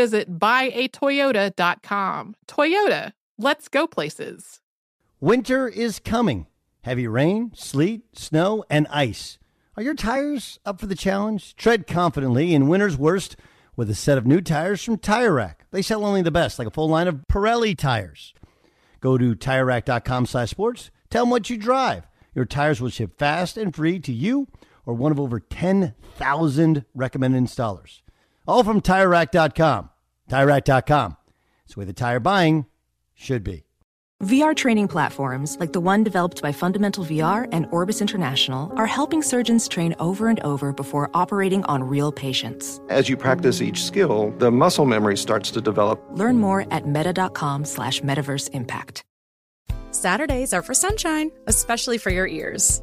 visit buyatoyota.com. Toyota, let's go places. Winter is coming. Heavy rain, sleet, snow, and ice. Are your tires up for the challenge? Tread confidently in winter's worst with a set of new tires from Tire Rack. They sell only the best, like a full line of Pirelli tires. Go to TireRack.com slash sports. Tell them what you drive. Your tires will ship fast and free to you or one of over 10,000 recommended installers. All from TireRack.com. TireRack.com. It's the way the tire buying should be. VR training platforms, like the one developed by Fundamental VR and Orbis International, are helping surgeons train over and over before operating on real patients. As you practice each skill, the muscle memory starts to develop. Learn more at meta.com slash metaverse impact. Saturdays are for sunshine, especially for your ears.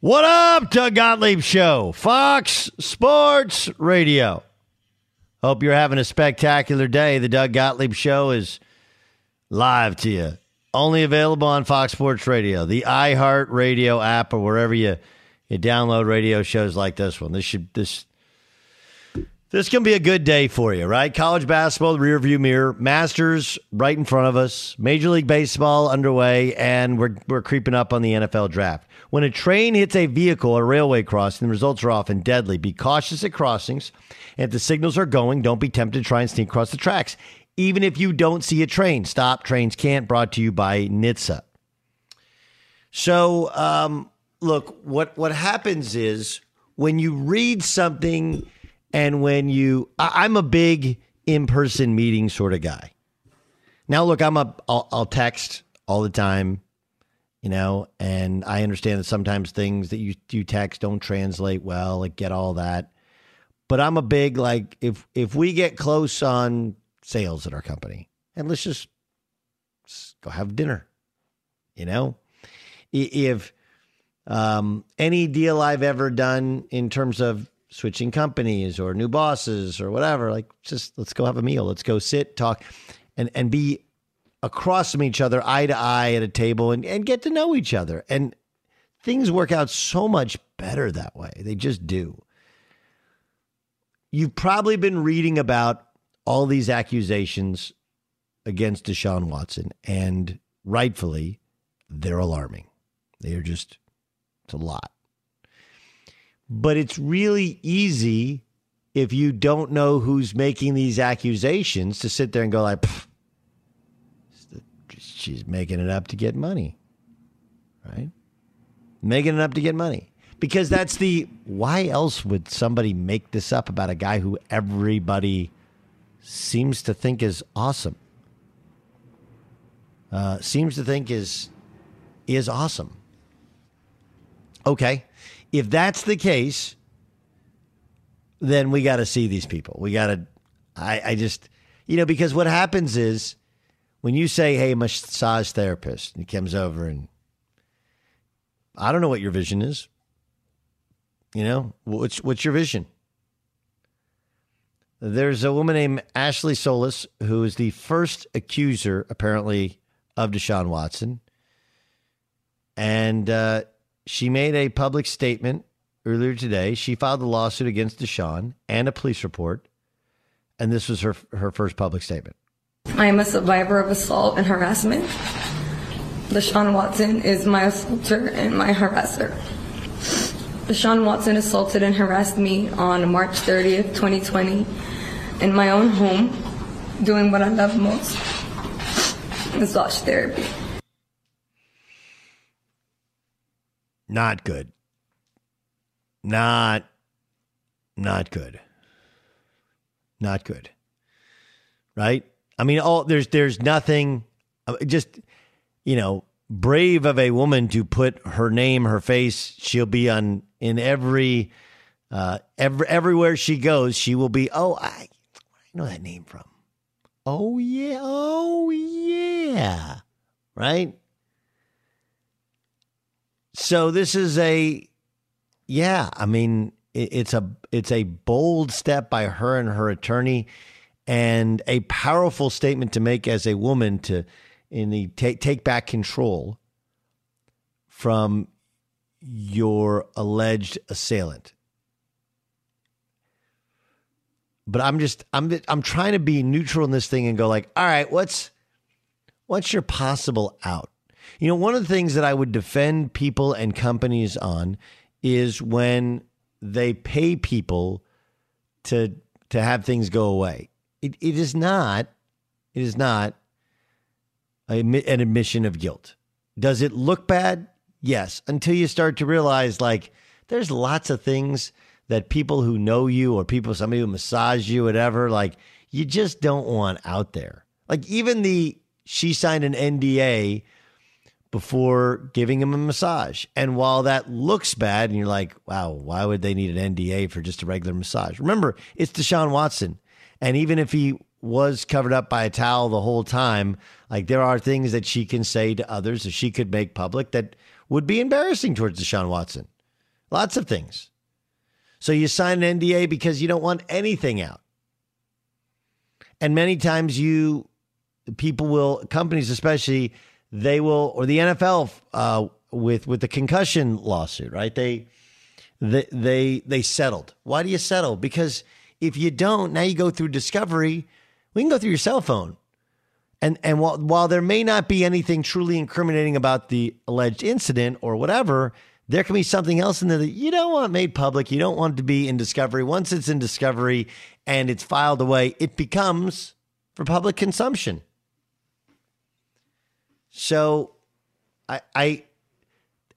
What up, Doug Gottlieb Show, Fox Sports Radio. Hope you're having a spectacular day. The Doug Gottlieb Show is live to you. Only available on Fox Sports Radio, the iHeart Radio app, or wherever you, you download radio shows like this one. This should this this can be a good day for you, right? College basketball, the rearview mirror, Masters right in front of us, Major League Baseball underway, and we're we're creeping up on the NFL draft. When a train hits a vehicle or railway crossing, the results are often deadly. Be cautious at crossings. And if the signals are going, don't be tempted to try and sneak across the tracks. Even if you don't see a train, stop. Trains can't. Brought to you by NHTSA. So, um, look, what what happens is when you read something, and when you, I, I'm a big in person meeting sort of guy. Now, look, I'm a I'll, I'll text all the time you know and i understand that sometimes things that you you text don't translate well like get all that but i'm a big like if if we get close on sales at our company and let's just, just go have dinner you know if um any deal i've ever done in terms of switching companies or new bosses or whatever like just let's go have a meal let's go sit talk and and be across from each other, eye to eye at a table, and, and get to know each other. And things work out so much better that way. They just do. You've probably been reading about all these accusations against Deshaun Watson, and rightfully, they're alarming. They are just, it's a lot. But it's really easy if you don't know who's making these accusations to sit there and go like, she's making it up to get money, right? Making it up to get money. Because that's the why else would somebody make this up about a guy who everybody seems to think is awesome? Uh, seems to think is is awesome. Okay. If that's the case, then we got to see these people. We got to, I, I just, you know, because what happens is when you say, hey, massage therapist, and he comes over and I don't know what your vision is. You know, what's, what's your vision? There's a woman named Ashley Solis who is the first accuser, apparently, of Deshaun Watson. And uh, she made a public statement earlier today. She filed a lawsuit against Deshaun and a police report. And this was her, her first public statement. I am a survivor of assault and harassment. Deshaun Watson is my assaulter and my harasser. Deshaun Watson assaulted and harassed me on March 30th, 2020, in my own home, doing what I love most massage therapy. Not good. Not, not good. Not good. Right? I mean, all there's there's nothing. uh, Just you know, brave of a woman to put her name, her face. She'll be on in every, uh, every everywhere she goes. She will be. Oh, I, I know that name from. Oh yeah. Oh yeah. Right. So this is a, yeah. I mean, it, it's a it's a bold step by her and her attorney, and a powerful statement to make as a woman to in the take take back control from your alleged assailant. But I'm just I'm I'm trying to be neutral in this thing and go like, all right, what's what's your possible out? You know, one of the things that I would defend people and companies on is when they pay people to to have things go away. It, it is not it is not a, an admission of guilt. Does it look bad? Yes, until you start to realize like there's lots of things that people who know you or people somebody who massage you whatever like you just don't want out there. Like even the she signed an NDA before giving him a massage. And while that looks bad, and you're like, wow, why would they need an NDA for just a regular massage? Remember, it's Deshaun Watson. And even if he was covered up by a towel the whole time, like there are things that she can say to others that she could make public that would be embarrassing towards Deshaun Watson. Lots of things. So you sign an NDA because you don't want anything out. And many times you people will companies especially they will or the NFL uh, with with the concussion lawsuit, right? They they they they settled. Why do you settle? Because if you don't, now you go through discovery. We can go through your cell phone. And and while while there may not be anything truly incriminating about the alleged incident or whatever, there can be something else in there that you don't want made public. You don't want to be in discovery. Once it's in discovery and it's filed away, it becomes for public consumption. So I I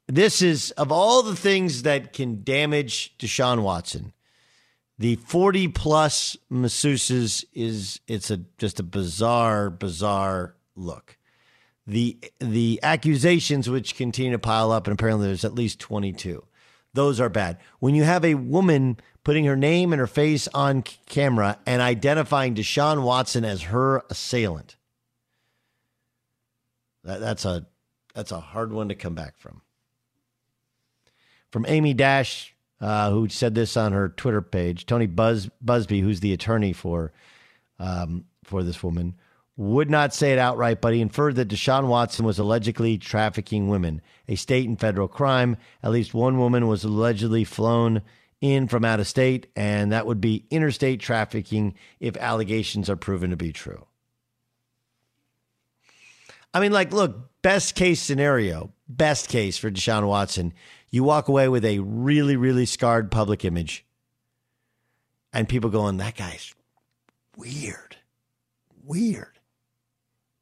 this is of all the things that can damage Deshaun Watson, the 40 plus masseuses is it's a just a bizarre, bizarre look. The the accusations which continue to pile up, and apparently there's at least 22. Those are bad. When you have a woman putting her name and her face on camera and identifying Deshaun Watson as her assailant, that, that's a that's a hard one to come back from. From Amy Dash, uh, who said this on her Twitter page, Tony Buzz Buzbee, who's the attorney for um, for this woman, would not say it outright, but he inferred that Deshaun Watson was allegedly trafficking women, a state and federal crime. At least one woman was allegedly flown in from out of state, and that would be interstate trafficking if allegations are proven to be true. I mean, like, look, best case scenario, best case for Deshaun Watson, you walk away with a really, really scarred public image, and people going, that guy's weird, weird.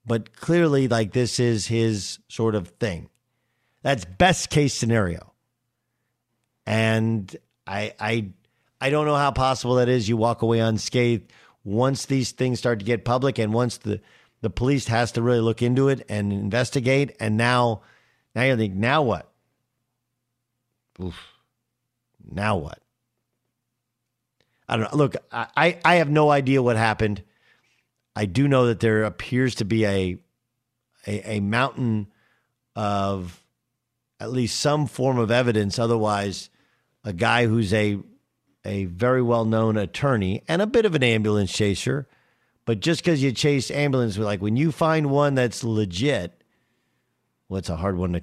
But clearly, like, this is his sort of thing. That's best case scenario. And I, I, I don't know how possible that is. You walk away unscathed once these things start to get public, and once the the police has to really look into it and investigate. And now, Now you think, now what? Oof. Now what? I don't know. Look, I, I have no idea what happened. I do know that there appears to be a, a, a mountain of at least some form of evidence. Otherwise, a guy who's a a very well known attorney and a bit of an ambulance chaser, but just because you chase ambulance, like when you find one that's legit, well, it's a hard one to.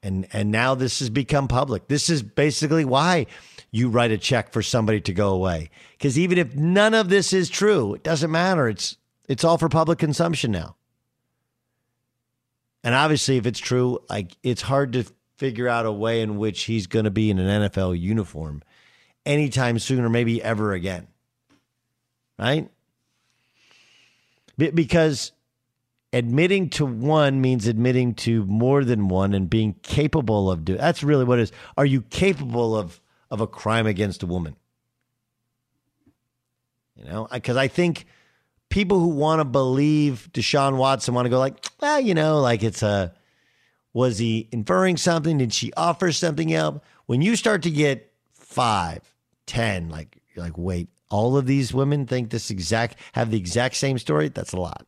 And and now this has become public. This is basically why you write a check for somebody to go away. Because even if none of this is true, it doesn't matter. It's it's all for public consumption now. And obviously, if it's true, like it's hard to figure out a way in which he's going to be in an NFL uniform anytime soon or maybe ever again. Right? Because admitting to one means admitting to more than one and being capable of doing that's really what it is. Are you capable of of a crime against a woman? You know, because I think people who want to believe Deshaun Watson want to go like, well, you know, like it's a was he inferring something? Did she offer something else? When you start to get five, ten, like like, wait, all of these women think this exact have the exact same story? That's a lot.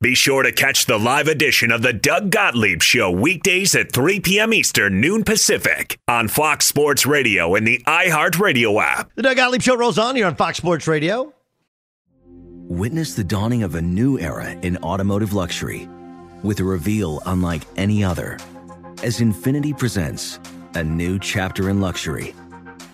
Be sure to catch the live edition of the Doug Gottlieb Show weekdays at 3 p.m. Eastern, noon Pacific on Fox Sports Radio and the iHeartRadio app. The Doug Gottlieb Show rolls on here on Fox Sports Radio. Witness the dawning of a new era in automotive luxury with a reveal unlike any other as Infiniti presents a new chapter in luxury,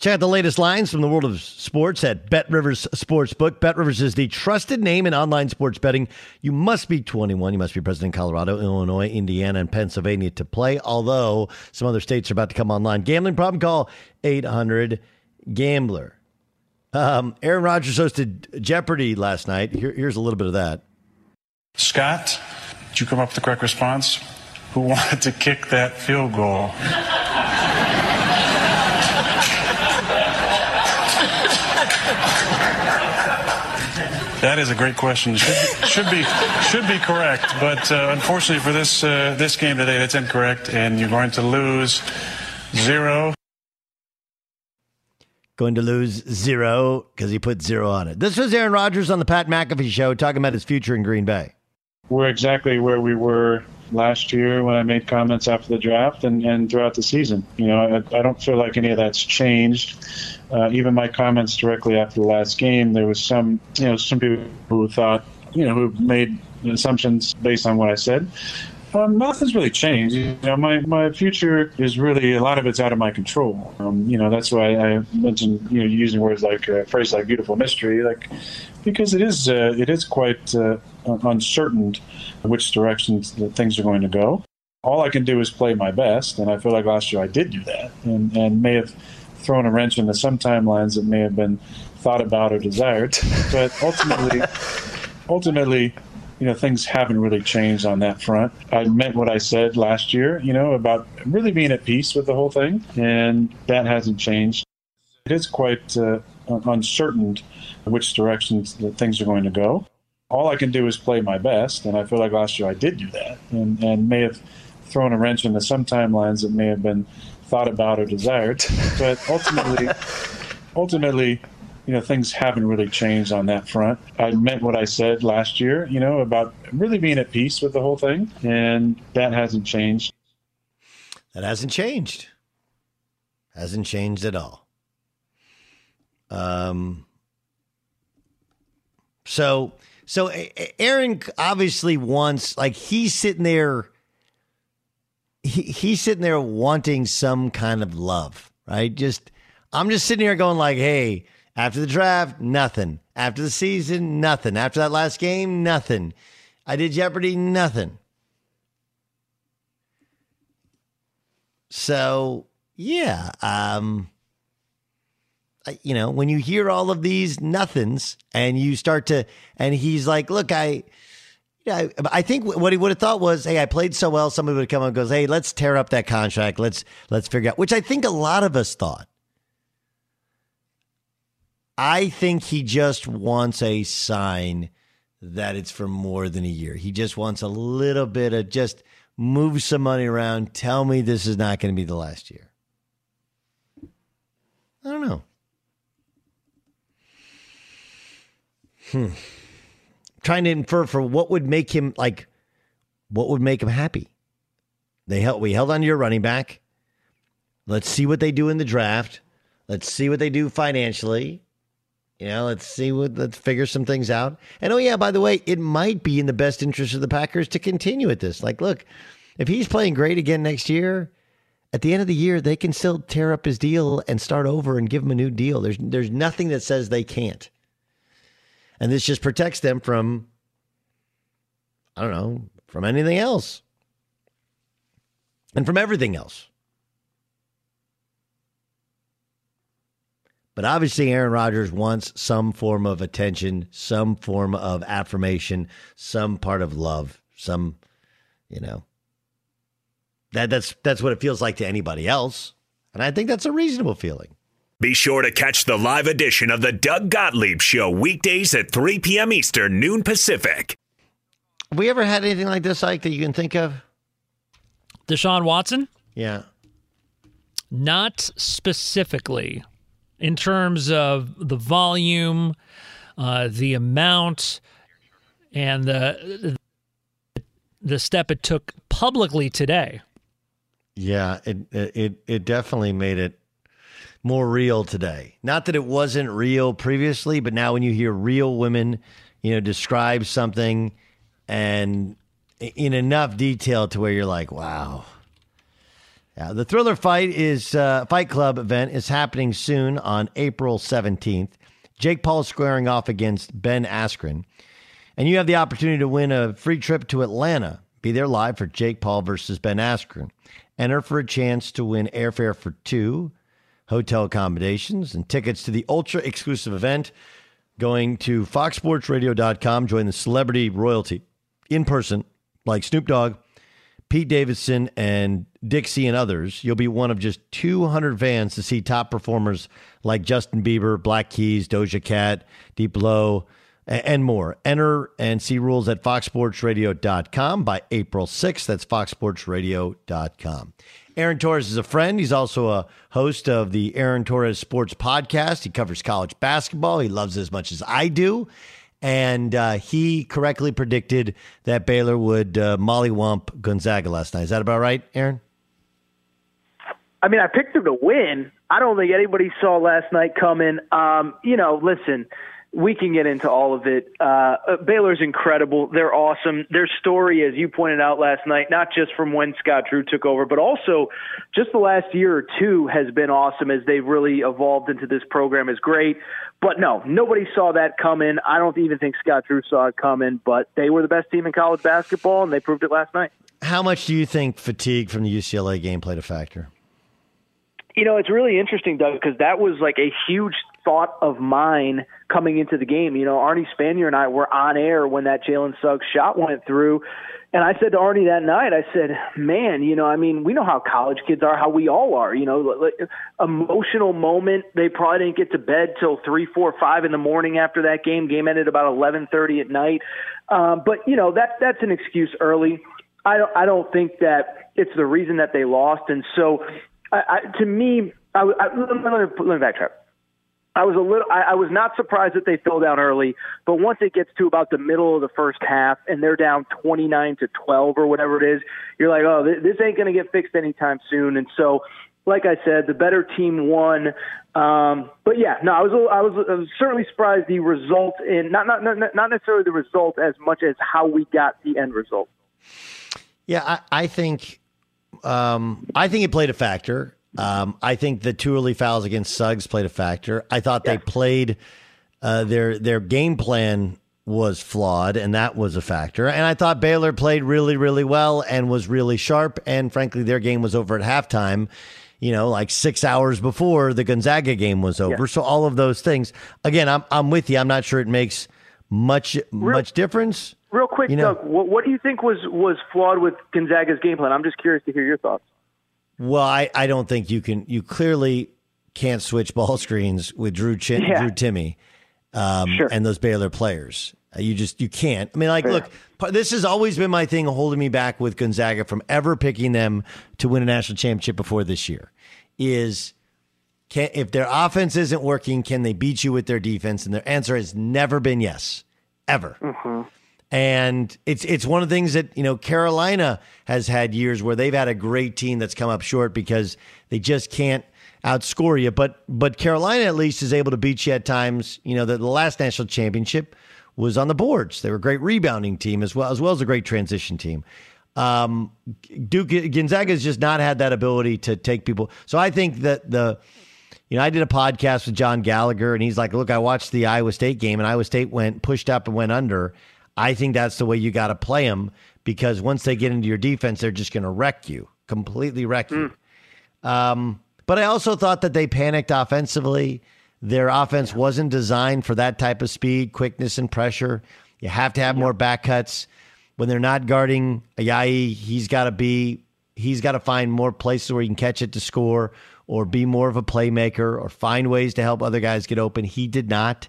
Check out the latest lines from the world of sports at Bet Rivers Sportsbook. Bet Rivers is the trusted name in online sports betting. You must be 21. You must be present in Colorado, Illinois, Indiana, and Pennsylvania to play, although some other states are about to come online. Gambling problem? Call 800 Gambler. Um, Aaron Rodgers hosted Jeopardy last night. Here, here's a little bit of that. Scott, did you come up with the correct response? Who wanted to kick that field goal? That is a great question. Should, should be should be correct, but uh, unfortunately for this uh, this game today, that's incorrect, and you're going to lose zero. Going to lose zero because he put zero on it. This was Aaron Rodgers on the Pat McAfee show talking about his future in Green Bay. We're exactly where we were last year when I made comments after the draft and, and throughout the season. You know, I, I don't feel like any of that's changed. Uh, even my comments directly after the last game, there was some, you know, some people who thought, you know, who made assumptions based on what I said. Um, nothing's really changed. You know, my, my future is really a lot of it's out of my control. Um, you know, that's why I mentioned you know using words like a phrase like beautiful mystery, like because it is uh, it is quite uh, uncertain which directions that things are going to go. All I can do is play my best, and I feel like last year I did do that, and and may have thrown a wrench into some timelines that may have been thought about or desired, but ultimately, ultimately you know, things haven't really changed on that front. I meant what I said last year, you know, about really being at peace with the whole thing, and that hasn't changed. It is quite uh, uncertain which directions that things are going to go. All I can do is play my best, and I feel like last year I did do that, and, and may have thrown a wrench into some timelines that may have been thought about or desired, but ultimately, ultimately, you know, things haven't really changed on that front. I meant what I said last year, you know, about really being at peace with the whole thing, and that hasn't changed. That hasn't changed. Hasn't changed at all. Um. So, so Aaron obviously wants, like, he's sitting there. He, he's sitting there wanting some kind of love, right? Just, I'm just sitting here going like, hey, after the draft, nothing. After the season, nothing. After that last game, nothing. I did Jeopardy, nothing. So, yeah, um, you know, when you hear all of these nothings and you start to, and he's like, look, I, yeah, I think what he would have thought was, hey, I played so well. Somebody would come and goes, hey, let's tear up that contract. Let's let's figure out. Which I think a lot of us thought. I think he just wants a sign that it's for more than a year. He just wants a little bit of just move some money around. Tell me this is not going to be the last year. I don't know. Hmm. Trying to infer for what would make him like, what would make him happy. They held. We held on to your running back. Let's see what they do in the draft. Let's see what they do financially. You know, let's see what let's figure some things out. And oh yeah, by the way, it might be in the best interest of the Packers to continue at this. Like, look, if he's playing great again next year, at the end of the year, they can still tear up his deal and start over and give him a new deal. There's there's nothing that says they can't. And this just protects them from I don't know, from anything else. And from everything else. But obviously, Aaron Rodgers wants some form of attention, some form of affirmation, some part of love, some You know, that that's that's what it feels like to anybody else, and I think that's a reasonable feeling. Be sure to catch the live edition of the Doug Gottlieb Show weekdays at 3 p.m. Eastern, noon Pacific. Have we ever had anything like this, Ike, that you can think of? Deshaun Watson? Yeah. Not specifically in terms of the volume, uh, the amount, and the the step it took publicly today. Yeah, it it it definitely made it more real today. Not that it wasn't real previously, but now when you hear real women, you know, describe something and in enough detail to where you're like, wow. Yeah, the Triller Fight is uh, Fight Club event is happening soon on April 17th. Jake Paul is squaring off against Ben Askren. And you have the opportunity to win a free trip to Atlanta. Be there live for Jake Paul versus Ben Askren. Enter for a chance to win airfare for two, hotel accommodations, and tickets to the ultra exclusive event. Going to foxsportsradio.com, join the celebrity royalty in person, like Snoop Dogg, Pete Davidson, and Dixie and others. You'll be one of just 200 fans to see top performers like Justin Bieber, Black Keys, Doja Cat, Diplo, and more. Enter and see rules at foxsportsradio.com by April 6th. That's foxsportsradio.com. Aaron Torres is a friend. He's also a host of the Aaron Torres Sports Podcast. He covers college basketball. He loves it as much as I do. And uh, he correctly predicted that Baylor would uh, mollywump Gonzaga last night. Is that about right, Aaron? I mean, I picked them to win. I don't think anybody saw last night coming. Um, you know, listen, we can get into all of it. Uh, Baylor's incredible. They're awesome. Their story, as you pointed out last night, not just from when Scott Drew took over, but also just the last year or two has been awesome as they've really evolved into this program is great. But no, nobody saw that coming. I don't even think Scott Drew saw it coming, but they were the best team in college basketball, and they proved it last night. How much do you think fatigue from the UCLA game played a factor? You know, it's really interesting, Doug, because that was like a huge thought of mine coming into the game. You know, Arnie Spanier and I were on air when that Jalen Suggs shot went through. And I said to Arnie that night, I said, man, you know, I mean, we know how college kids are, how we all are, you know, like, emotional moment. They probably didn't get to bed till three, four, five in the morning after that game. Game ended about 1130 at night. Um, but, you know, that, that's an excuse early. I don't, I don't think that it's the reason that they lost. And so I, I, to me, I, I, let, me, let me backtrack. I was a little. I, I was not surprised that they fell down early, but once it gets to about the middle of the first half and they're down twenty nine to twelve or whatever it is, you're like, oh, this, this ain't going to get fixed anytime soon. And so, like I said, the better team won. Um, but yeah, no, I was, I was I was certainly surprised the result in not not not not necessarily the result as much as how we got the end result. Yeah, I, I think um, I think it played a factor. Um, I think the two early fouls against Suggs played a factor. I thought yeah. they played uh, their their game plan was flawed, and that was a factor. And I thought Baylor played really, really well and was really sharp. And frankly, their game was over at halftime. You know, like six hours before the Gonzaga game was over. Yeah. So all of those things. Again, I'm I'm with you. I'm not sure it makes much real, much difference. Real quick, you know, Doug, what, what do you think was was flawed with Gonzaga's game plan? I'm just curious to hear your thoughts. Well, I, I don't think you can. You clearly can't switch ball screens with Drew Chin, yeah. Drew Timme, um, sure. and those Baylor players. Uh, you just you can't. I mean, like, look, this has always been my thing, holding me back with Gonzaga from ever picking them to win a national championship before this year. Is can if their offense isn't working, can they beat you with their defense? And their answer has never been yes, ever. Mm-hmm. And it's it's one of the things that you know Carolina has had years where they've had a great team that's come up short because they just can't outscore you. But but Carolina at least is able to beat you at times. You know the, last national championship was on the boards. They were a great rebounding team as well as well as a great transition team. Um, Duke has just not had that ability to take people. So I think that the you know, I did a podcast with John Gallagher, and he's like, "Look, I watched the Iowa State game, and Iowa State went pushed up and went under, I think that's the way you got to play them because once they get into your defense, they're just going to wreck you, completely wreck you. Mm. Um, but I also thought that they panicked offensively. Their offense yeah. wasn't designed for that type of speed, quickness, and pressure. You have to have yeah. more back cuts. when they're not guarding Ayayi, he's got to be he's got to find more places where he can catch it to score or be more of a playmaker or find ways to help other guys get open. He did not.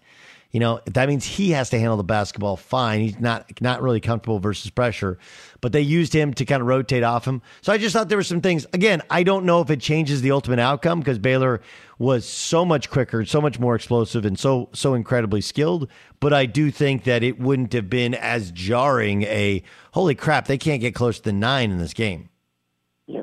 You know, that means he has to handle the basketball fine. He's not not really comfortable versus pressure, but they used him to kind of rotate off him. So I just thought there were some things. Again, I don't know if it changes the ultimate outcome because Baylor was so much quicker, so much more explosive, and so so incredibly skilled. But I do think that it wouldn't have been as jarring. A holy crap, they can't get close to nine in this game. Yeah,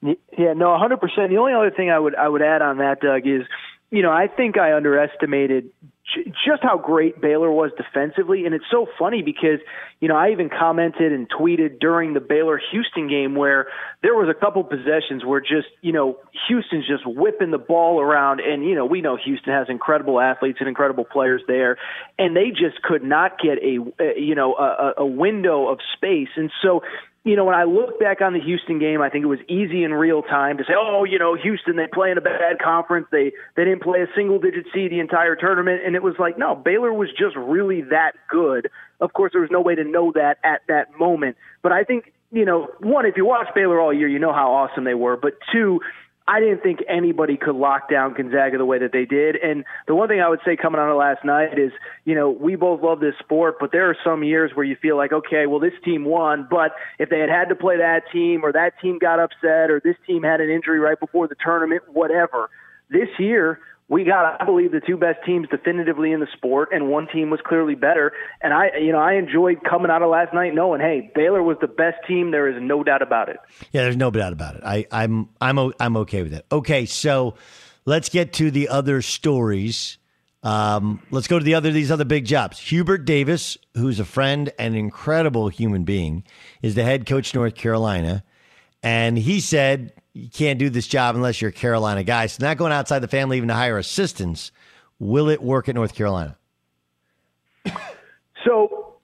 Yeah, no, 100%. The only other thing I would I would add on that, Doug, is you know I think I underestimated just how great Baylor was defensively, and it's so funny because you know I even commented and tweeted during the Baylor Houston game where there was a couple possessions where just you know Houston's just whipping the ball around, and you know we know Houston has incredible athletes and incredible players there, and they just could not get a, you know a, a window of space, and so you know, when I look back on the Houston game, I think it was easy in real time to say, "Oh, you know, Houston they play in a bad conference. They they didn't play a single digit seed the entire tournament." And it was like, no, Baylor was just really that good. Of course, there was no way to know that at that moment. But I think, you know, one, if you watch Baylor all year, you know how awesome they were. But two, I didn't think anybody could lock down Gonzaga the way that they did. And the one thing I would say coming on of last night is, you know, we both love this sport, but there are some years where you feel like, okay, well, this team won, but if they had had to play that team or that team got upset or this team had an injury right before the tournament, whatever. This year, we got, I believe, the two best teams definitively in the sport, and one team was clearly better. And I, you know, I enjoyed coming out of last night knowing, hey, Baylor was the best team. There is no doubt about it. Yeah, there's no doubt about it. I, I'm, I'm, I'm okay with it. Okay, so let's get to the other stories. Um, let's go to the other these other big jobs. Hubert Davis, who's a friend and incredible human being, is the head coach North Carolina, and he said you can't do this job unless you're a Carolina guy. So not going outside the family even to hire assistants. Will it work at North Carolina? So,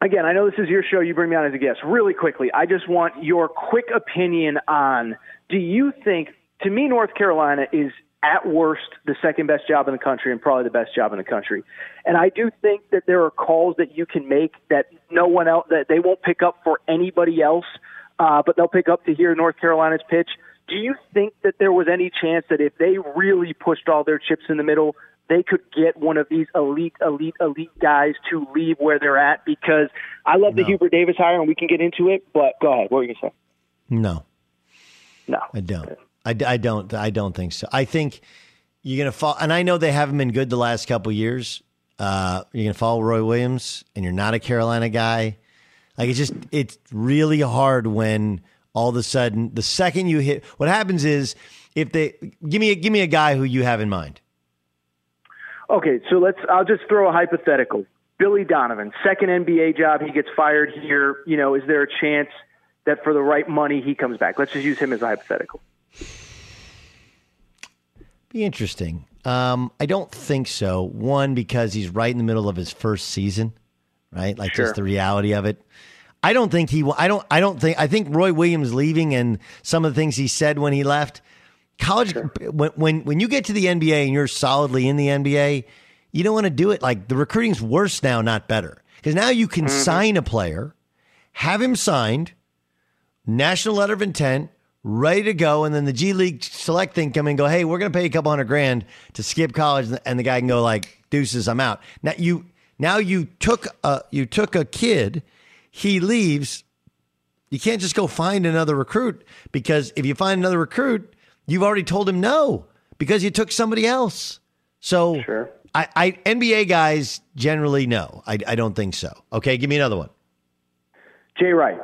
again, I know this is your show. You bring me on as a guest. Really quickly, I just want your quick opinion on do you think, to me, North Carolina is at worst the second best job in the country and probably the best job in the country. And I do think that there are calls that you can make that no one else, that they won't pick up for anybody else, uh, but they'll pick up to hear North Carolina's pitch. Do you think that there was any chance that if they really pushed all their chips in the middle, they could get one of these elite, elite, elite guys to leave where they're at? Because I love the Hubert Davis hire, and we can get into it. But go ahead. What were you going to say? No. No. I don't. I, I don't. I don't think so. I think you're going to fall. And I know they haven't been good the last couple years. Uh, you're going to follow Roy Williams, and you're not a Carolina guy. Like it's just it's really hard when all of a sudden the second you hit what happens is if they give me a, give me a guy who you have in mind. Okay, so let's. I'll just throw a hypothetical. Billy Donovan, second NBA job, he gets fired here. You know, is there a chance that for the right money he comes back? Let's just use him as a hypothetical. Be interesting. Um, I don't think so. One because he's right in the middle of his first season, right? Like Sure. just the reality of it. I don't think he. I don't. I don't think. I think Roy Williams leaving and some of the things he said when he left college. When when when you get to the NBA and you're solidly in the NBA, you don't want to do it. Like the recruiting's worse now, not better, because now you can mm-hmm. sign a player, have him signed, national letter of intent, ready to go, and then the G League select thing come in and go, hey, we're going to pay you a couple hundred grand to skip college, and the guy can go like, deuces, I'm out. Now you now you took a you took a kid, he leaves. You can't just go find another recruit because if you find another recruit, you've already told him no because you took somebody else. So I, I NBA guys generally no. I, I don't think so. Okay, give me another one. Jay Wright,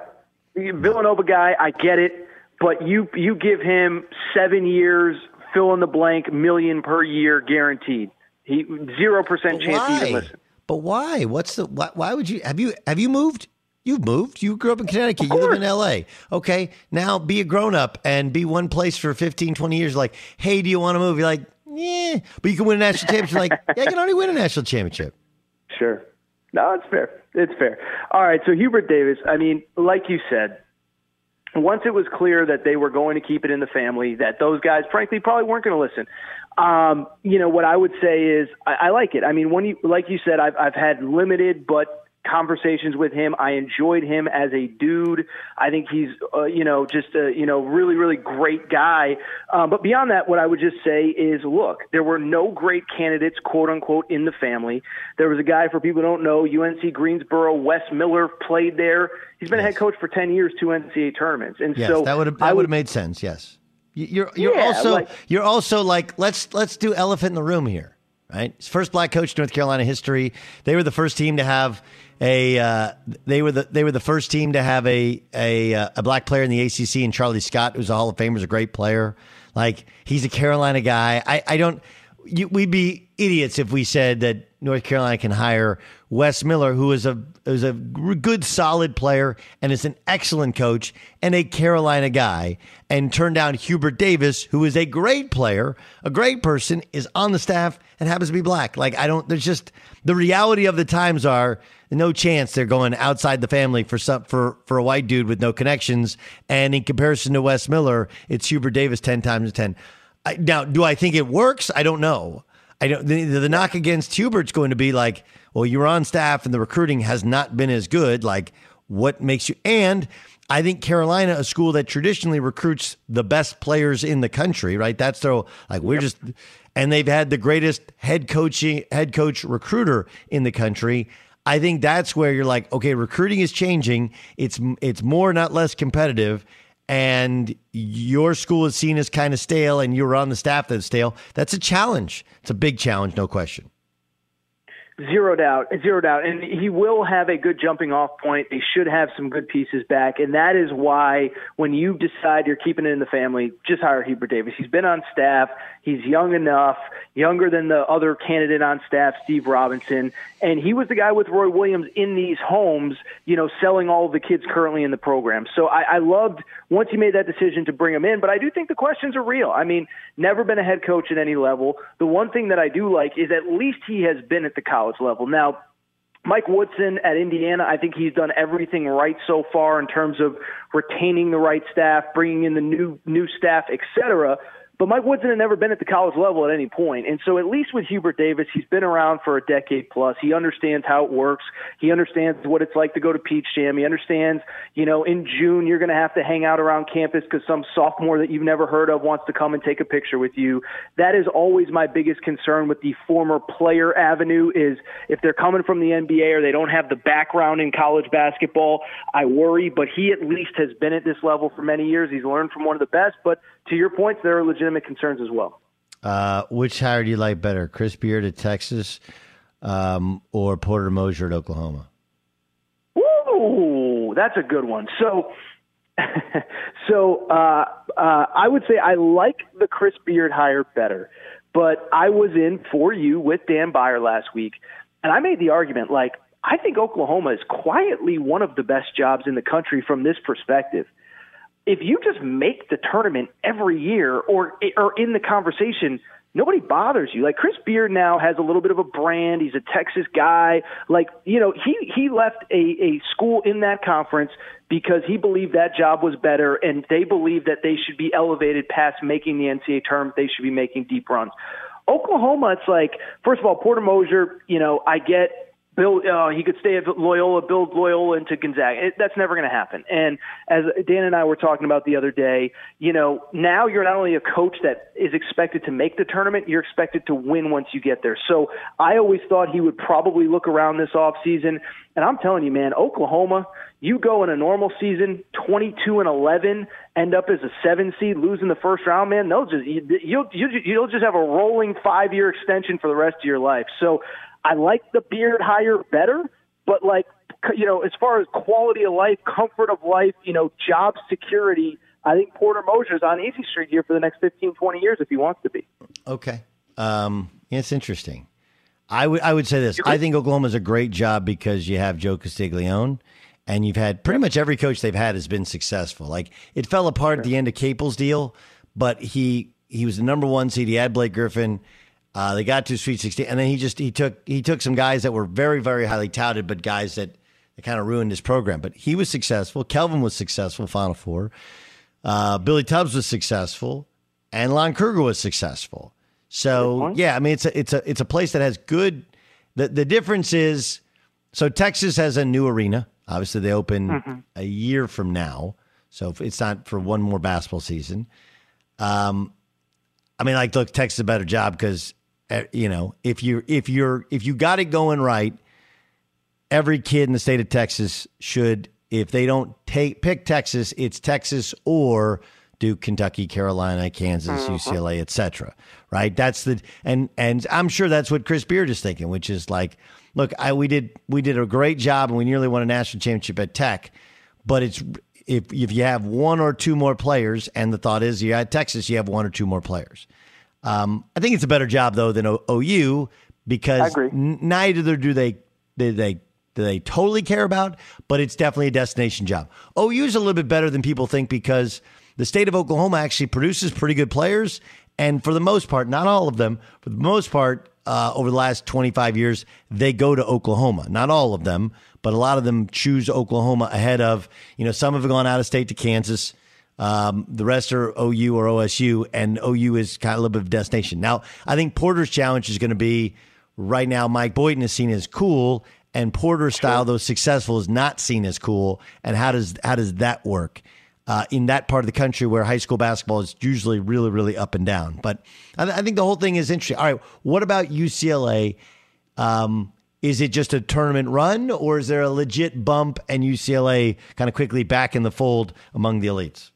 Villanova guy, I get it, but you you give him seven years, fill in the blank, million per year guaranteed. He zero percent chance to even listen. But why? What's the why, why would you have you have you moved? You've moved. You grew up in Connecticut. You live in LA. Okay. Now be a grown up and be one place for 15, 20 years. Like, hey, do you want to move? You're like, yeah. But you can win a national championship. Like, yeah, I can already win a national championship. Sure. No, it's fair. It's fair. All right. So Hubert Davis, I mean, like you said, once it was clear that they were going to keep it in the family, that those guys, frankly, probably weren't going to listen. Um, you know, what I would say is I, I like it. I mean, when you, like you said, I've, I've had limited but conversations with him. I enjoyed him as a dude. I think he's, uh, you know, just a, you know, really, really great guy. Um, but beyond that, what I would just say is, look, there were no great candidates, quote unquote, in the family. There was a guy, for people who don't know, UNC Greensboro, Wes Miller played there. He's been a head coach for 10 years, two NCAA tournaments. And Yes, so that would have that would have made sense. Yes, you're you're Yeah, also like- you're also like let's let's do elephant in the room here, right? First black coach in North Carolina history. They were the first team to have a uh, they were the they were the first team to have a a uh, a black player in the ACC and Charlie Scott, who's a Hall of Famer, is a great player. Like he's a Carolina guy. I I don't. You, we'd be idiots if we said that North Carolina can hire Wes Miller, who is a is a good, solid player and is an excellent coach and a Carolina guy, and turn down Hubert Davis, who is a great player, a great person, is on the staff and happens to be black. Like I don't. There's just the reality of the times are no chance they're going outside the family for some for for a white dude with no connections. And in comparison to Wes Miller, it's Hubert Davis ten times ten. I, now, do I think it works? I don't know. I don't. The, the knock against Hubert's going to be like, well, you're on staff and the recruiting has not been as good. Like, what makes you? And I think Carolina, a school that traditionally recruits the best players in the country, right? That's their like we're just, and they've had the greatest head coaching head coach recruiter in the country. I think that's where you're like, okay, recruiting is changing. It's it's more, not less competitive and your school is seen as kind of stale and you're on the staff that's stale, that's a challenge. It's a big challenge, no question. Zero doubt, zero doubt, and he will have a good jumping off point. They should have some good pieces back, and that is why when you decide you're keeping it in the family, just hire Hubert Davis. He's been on staff. He's young enough, younger than the other candidate on staff, Steve Robinson, and he was the guy with Roy Williams in these homes, you know, selling all of the kids currently in the program. So I, I loved once he made that decision to bring him in, but I do think the questions are real. I mean, never been a head coach at any level. The one thing that I do like is at least he has been at the college level. Now, Mike Woodson at Indiana, I think he's done everything right so far in terms of retaining the right staff, bringing in the new new staff, et cetera. But Mike Woodson had never been at the college level at any point. And so at least with Hubert Davis, he's been around for a decade plus. He understands how it works. He understands what it's like to go to Peach Jam. He understands, you know, in June you're going to have to hang out around campus because some sophomore that you've never heard of wants to come and take a picture with you. That is always my biggest concern with the former player avenue is if they're coming from the NBA or they don't have the background in college basketball, I worry. But he at least has been at this level for many years. He's learned from one of the best. But to your points, there are legitimate concerns as well. Uh, which hire do you like better, Chris Beard at Texas um, or Porter Moser at Oklahoma? Ooh, that's a good one. So, so uh, uh, I would say I like the Chris Beard hire better, but I was in for you with Dan Beyer last week, and I made the argument like I think Oklahoma is quietly one of the best jobs in the country from this perspective. If you just make the tournament every year or or in the conversation, nobody bothers you. Like Chris Beard now has a little bit of a brand. He's a Texas guy. Like, you know, he he left a, a school in that conference because he believed that job was better and they believe that they should be elevated past making the NCAA tournament. They should be making deep runs. Oklahoma, it's like, first of all, Porter Moser, you know, I get build uh, he could stay at Loyola, build Loyola into Gonzaga. It, that's never going to happen. And as Dan and I were talking about the other day, you know, now you're not only a coach that is expected to make the tournament, you're expected to win once you get there. So I always thought he would probably look around this off season. And I'm telling you, man, Oklahoma, you go in a normal season, 22 and 11, end up as a seven seed, losing the first round, man. They'll just you, you'll you'll just have a rolling five year extension for the rest of your life. So I like the beard hire better, but like you know, as far as quality of life, comfort of life, you know, job security, I think Porter Moser's on easy street here for the next 15, 20 years if he wants to be. Okay. Um, it's interesting. I would I would say this. I think Oklahoma's a great job because you have Joe Castiglione and you've had pretty much every coach they've had has been successful. Like it fell apart at the end of Capel's deal, but he he was the number one seed. He had Blake Griffin. Uh, they got to Sweet 16, and then he just he took he took some guys that were very very highly touted, but guys that, that kind of ruined his program. But he was successful. Kelvin was successful. Final four. Uh, Billy Tubbs was successful, and Lon Kruger was successful. So yeah, I mean it's a it's a it's a place that has good. The the difference is so Texas has a new arena. Obviously, they open Mhm. a year from now, so it's not for one more basketball season. Um, I mean, like, look, Texas a better job because you know if you if you're if you got it going right, every kid in the state of Texas should. If they don't take pick Texas, it's Texas or Duke, Kentucky, Carolina, Kansas, Mhm. UCLA, etc. Right? That's the and and I'm sure that's what Chris Beard is thinking, which is like, look, I we did we did a great job and we nearly won a national championship at Tech, but it's if if you have one or two more players, and the thought is you at Texas, you have one or two more players. Um, I think it's a better job though than o- OU because n- neither do they do they do they totally care about, but it's definitely a destination job. OU is a little bit better than people think because the state of Oklahoma actually produces pretty good players, and for the most part, not all of them, for the most part, uh, over the last 25 years, they go to Oklahoma. Not all of them, but a lot of them choose Oklahoma ahead of, you know, some have gone out of state to Kansas. Um, the rest are OU or OSU, and OU is kind of a little bit of a destination. Now, I think Porter's challenge is going to be right now. Mike Boynton is seen as cool, and Porter's style, though successful, is not seen as cool. And how does how does that work uh, in that part of the country where high school basketball is usually really really up and down? But I, th- I think the whole thing is interesting. All right, what about UCLA? Um, is it just a tournament run, or is there a legit bump and UCLA kind of quickly back in the fold among the elites?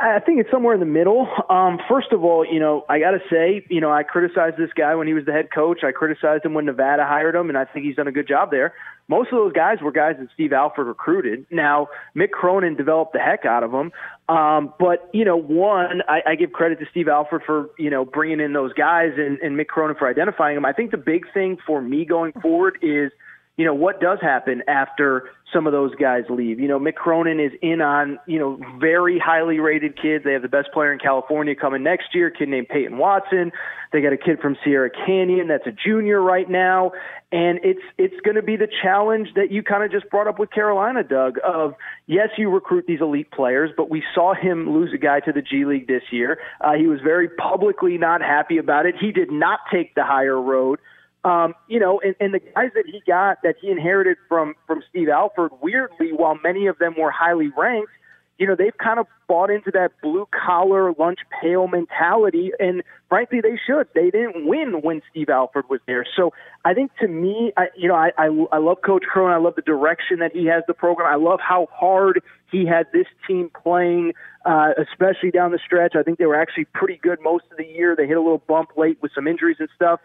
I think it's somewhere in the middle. Um, first of all, you know, I got to say, you know, I criticized this guy when he was the head coach. I criticized him when Nevada hired him, and I think he's done a good job there. Most of those guys were guys that Steve Alford recruited. Now, Mick Cronin developed the heck out of them. Um, but, you know, one, I, I give credit to Steve Alford for, you know, bringing in those guys and, and Mick Cronin for identifying them. I think the big thing for me going forward is – you know, what does happen after some of those guys leave? You know, Mick Cronin is in on, you know, very highly rated kids. They have the best player in California coming next year, a kid named Peyton Watson. They got a kid from Sierra Canyon that's a junior right now. And it's it's going to be the challenge that you kind of just brought up with Carolina, Doug, of yes, you recruit these elite players, but we saw him lose a guy to the G League this year. Uh, he was very publicly not happy about it. He did not take the higher road um, you know, and, and the guys that he got that he inherited from from Steve Alford, weirdly, while many of them were highly ranked, you know, they've kind of bought into that blue collar lunch pail mentality, and frankly, they should. They didn't win when Steve Alford was there, so I think to me, I, you know, I, I I love Coach Cronin. I love the direction that he has the program. I love how hard he had this team playing, uh, especially down the stretch. I think they were actually pretty good most of the year. They hit a little bump late with some injuries and stuff.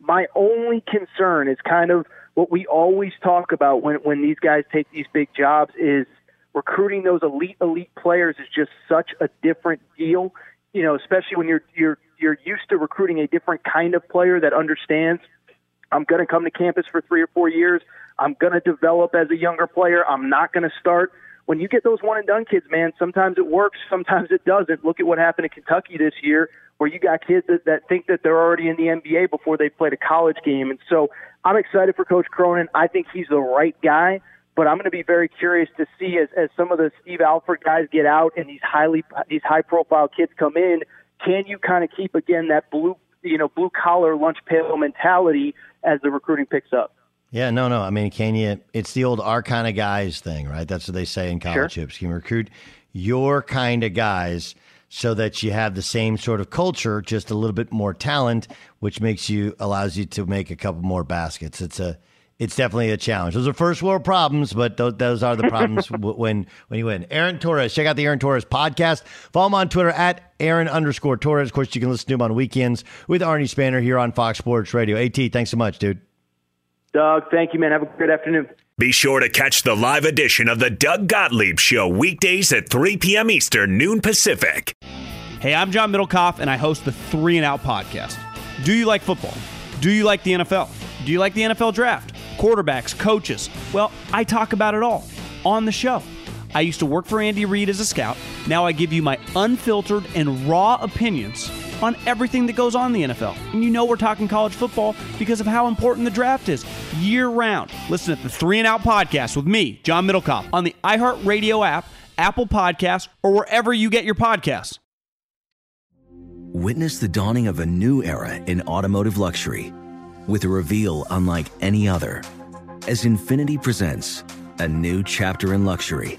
My only concern is kind of what we always talk about when when these guys take these big jobs is recruiting those elite elite players is just such a different deal. You know, especially when you're you're you're used to recruiting a different kind of player that understands I'm going to come to campus for 3 or 4 years. I'm going to develop as a younger player. I'm not going to start when you get those one and done kids, man, sometimes it works, sometimes it doesn't. Look at what happened in Kentucky this year, where you got kids that, that think that they're already in the NBA before they played a college game. And so I'm excited for Coach Cronin. I think he's the right guy, but I'm going to be very curious to see as, as some of the Steve Alford guys get out and these highly these high profile kids come in. Can you kind of keep again that blue you know blue collar lunch pail mentality as the recruiting picks up? Yeah, no, no. I mean, can you? It's the old our kind of guys thing, right? That's what they say in college Sure. hoops. Can you recruit your kind of guys so that you have the same sort of culture, just a little bit more talent, which makes you allows you to make a couple more baskets. It's a it's definitely a challenge. Those are first world problems, but those, those are the problems when when you win. Aaron Torres, check out the Aaron Torres podcast. Follow him on Twitter at Aaron underscore Torres. Of course, you can listen to him on weekends with Arnie Spanier here on Fox Sports Radio. At, thanks so much, dude. Doug, thank you, man. Have a good afternoon. Be sure to catch the live edition of the Doug Gottlieb Show weekdays at 3 p.m. Eastern, noon Pacific. Hey, I'm John Middlecoff, and I host the Three and Out podcast. Do you like football? Do you like the NFL? Do you like the NFL draft? Quarterbacks, coaches? Well, I talk about it all on the show. I used to work for Andy Reid as a scout. Now I give you my unfiltered and raw opinions on everything that goes on in the NFL. And you know we're talking college football because of how important the draft is year round. Listen to the Three and Out podcast with me, John Middlecoff, on the iHeartRadio app, Apple Podcasts, or wherever you get your podcasts. Witness the dawning of a new era in automotive luxury with a reveal unlike any other as Infiniti presents a new chapter in luxury,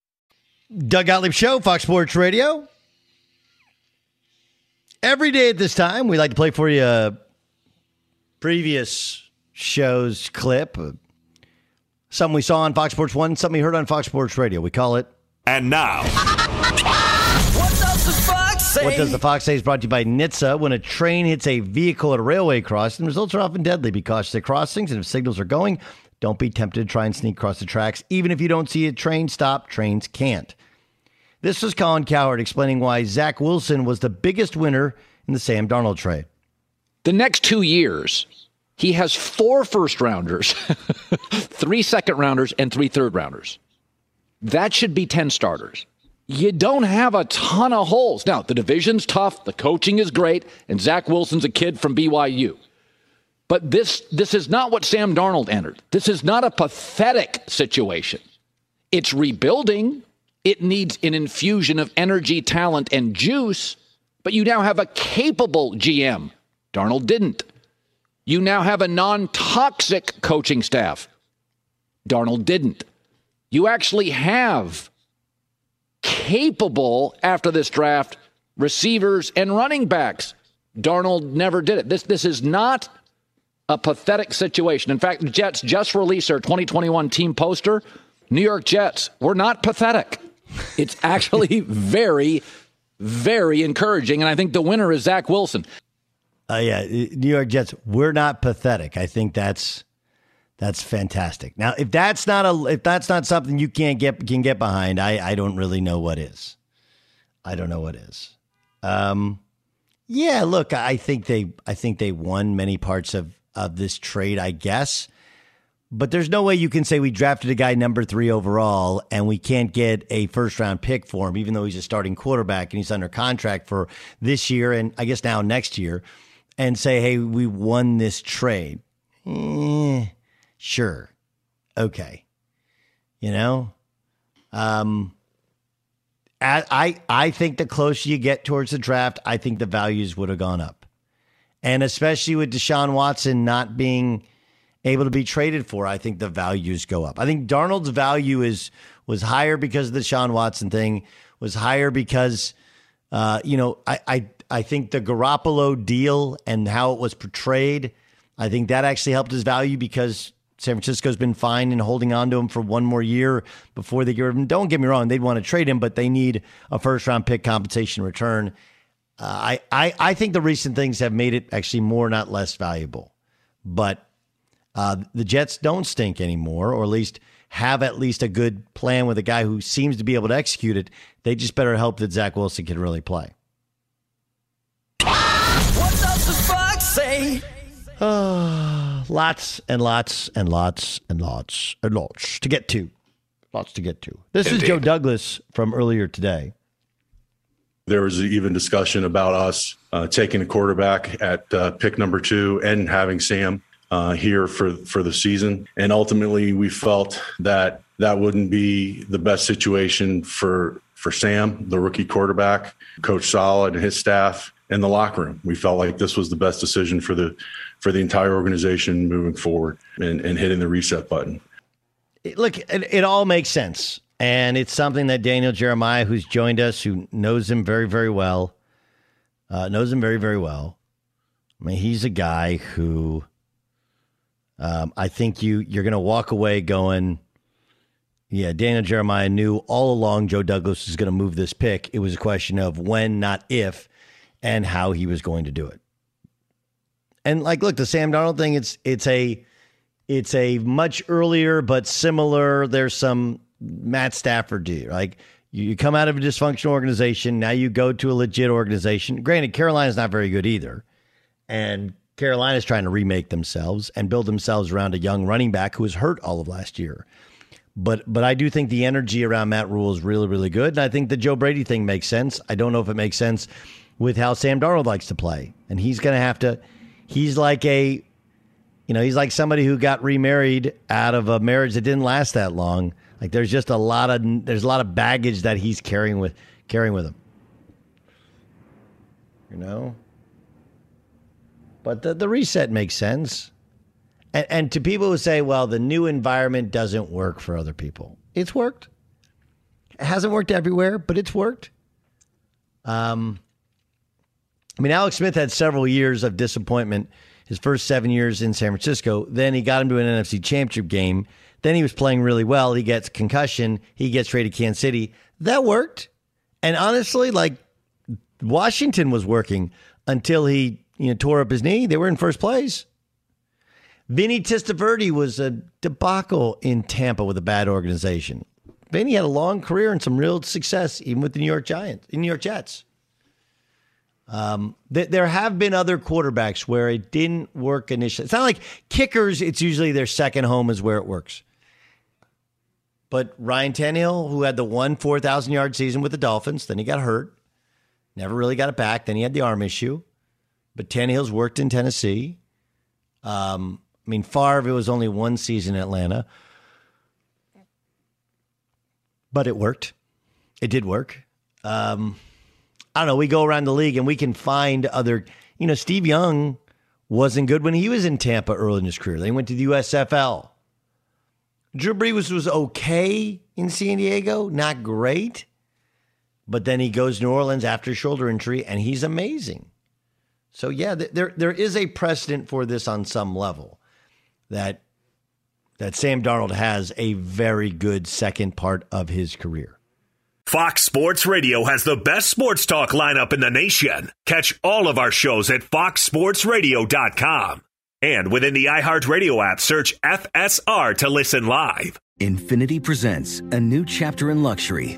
Doug Gottlieb Show, Fox Sports Radio. Every day at this time, we like to play for you a previous show's clip. Uh, something we saw on Fox Sports 1, something we heard on Fox Sports Radio. We call it. And now. What does the fox say? What does the Fox say is brought to you by NHTSA. When a train hits a vehicle at a railway crossing, the results are often deadly because the crossings and if signals are going, don't be tempted to try and sneak across the tracks. Even if you don't see a train stop, trains can't. This was Colin Cowherd explaining why Zach Wilson was the biggest winner in the Sam Darnold trade. The next two years, he has four first rounders, three second rounders, and three third rounders. That should be 10 starters. You don't have a ton of holes. Now, the division's tough, the coaching is great, and Zach Wilson's a kid from BYU. But this this is not what Sam Darnold entered. This is not a pathetic situation. It's rebuilding. It needs an infusion of energy, talent, and juice. But you now have a capable GM Darnold didn't. You now have a non toxic coaching staff. Darnold didn't. You actually have capable, after this draft, receivers and running backs. Darnold never did it. This, this is not a pathetic situation. In fact, the Jets just released their 2021 team poster. New York Jets, we're not pathetic. It's actually very, very encouraging. And I think the winner is Zach Wilson. Uh, yeah, New York Jets. We're not pathetic. I think that's that's fantastic. Now, if that's not a if that's not something you can't get can get behind, I I don't really know what is. I don't know what is. Um, yeah, look, I think they I think they won many parts of of this trade. I guess. But there's no way you can say we drafted a guy number three overall and we can't get a first round pick for him, even though he's a starting quarterback and he's under contract for this year and I guess now next year, and say, hey, we won this trade. Eh, sure. Okay. You know? Um, I, I I think the closer you get towards the draft, I think the values would have gone up. And especially with Deshaun Watson not being able to be traded for, I think the values go up. I think Darnold's value is was higher because of the Sean Watson thing, was higher because uh, you know, I, I I think the Garoppolo deal and how it was portrayed, I think that actually helped his value because San Francisco's been fine in holding on to him for one more year before they get rid of him. Don't get me wrong, they'd want to trade him, but they need a first round pick compensation return. Uh, I, I I think the recent things have made it actually more, not less valuable. But uh, the Jets don't stink anymore, or at least have at least a good plan with a guy who seems to be able to execute it. They just better hope that Zach Wilson can really play. What does the fox say? Uh, lots and lots and lots and lots and lots to get to. Lots to get to. This is Joe Douglas from earlier today. There was even discussion about us uh, taking a quarterback at uh, pick number two and having Sam uh, here for for the season. And ultimately, we felt that that wouldn't be the best situation for for Sam, the rookie quarterback, Coach Saleh and his staff, and the locker room. We felt like this was the best decision for the for the entire organization moving forward and, and hitting the reset button. Look, it, it all makes sense. And it's something that Daniel Jeremiah, who's joined us, who knows him very, very well, uh, knows him very, very well. I mean, he's a guy who um, I think you you're going to walk away going, yeah, Daniel Jeremiah knew all along Joe Douglas is going to move this pick. It was a question of when, not if, and how he was going to do it. And like, look, the Sam Darnold thing, it's it's a it's a much earlier but similar. There's some Matt Stafford do like you come out of a dysfunctional organization, now you go to a legit organization. Granted, Carolina's not very good either, and Carolina's trying to remake themselves and build themselves around a young running back who was hurt all of last year. But but I do think the energy around Matt Rhule is really really good, and I think the Joe Brady thing makes sense. I don't know if it makes sense with how Sam Darnold likes to play, and he's going to have to. He's like a, you know, he's like somebody who got remarried out of a marriage that didn't last that long. Like there's just a lot of there's a lot of baggage that he's carrying with carrying with him. You know. But the, the reset makes sense. And, and to people who say, well, the new environment doesn't work for other people, it's worked. It hasn't worked everywhere, but it's worked. Um, I mean, Alex Smith had several years of disappointment. His first seven years in San Francisco. Then he got him to an NFC Championship game. Then he was playing really well. He gets concussion. He gets traded to Kansas City. That worked. And honestly, like Washington was working until he you know tore up his knee. They were in first place. Vinny Testaverde was a debacle in Tampa with a bad organization. Vinny had a long career and some real success, even with the New York Giants, in New York Jets. Um, th- there have been other quarterbacks where it didn't work initially. It's not like kickers; it's usually their second home is where it works. But Ryan Tannehill, who had the one four thousand yard season with the Dolphins, then he got hurt, never really got it back. Then he had the arm issue. But Tannehill's worked in Tennessee. Um, I mean, Favre, it was only one season in Atlanta, but it worked. It did work. Um, I don't know. We go around the league and we can find other. you know, Steve Young wasn't good when he was in Tampa early in his career. They went to the USFL. Drew Brees was okay in San Diego, not great. But then he goes to New Orleans after shoulder injury, and he's amazing. So yeah, there there is a precedent for this on some level that that Sam Darnold has a very good second part of his career. Fox Sports Radio has the best sports talk lineup in the nation. Catch all of our shows at foxsportsradio.com. And within the iHeartRadio app, search FSR to listen live. Infiniti presents a new chapter in luxury,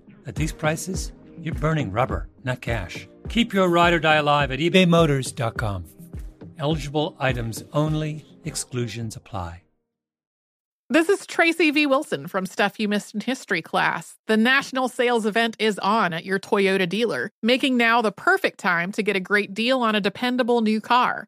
at these prices, you're burning rubber, not cash. Keep your ride or die alive at ebaymotors.com. Eligible items only, exclusions apply. This is Tracy V. Wilson from Stuff You Missed in History class. The national sales event is on at your Toyota dealer, making now the perfect time to get a great deal on a dependable new car.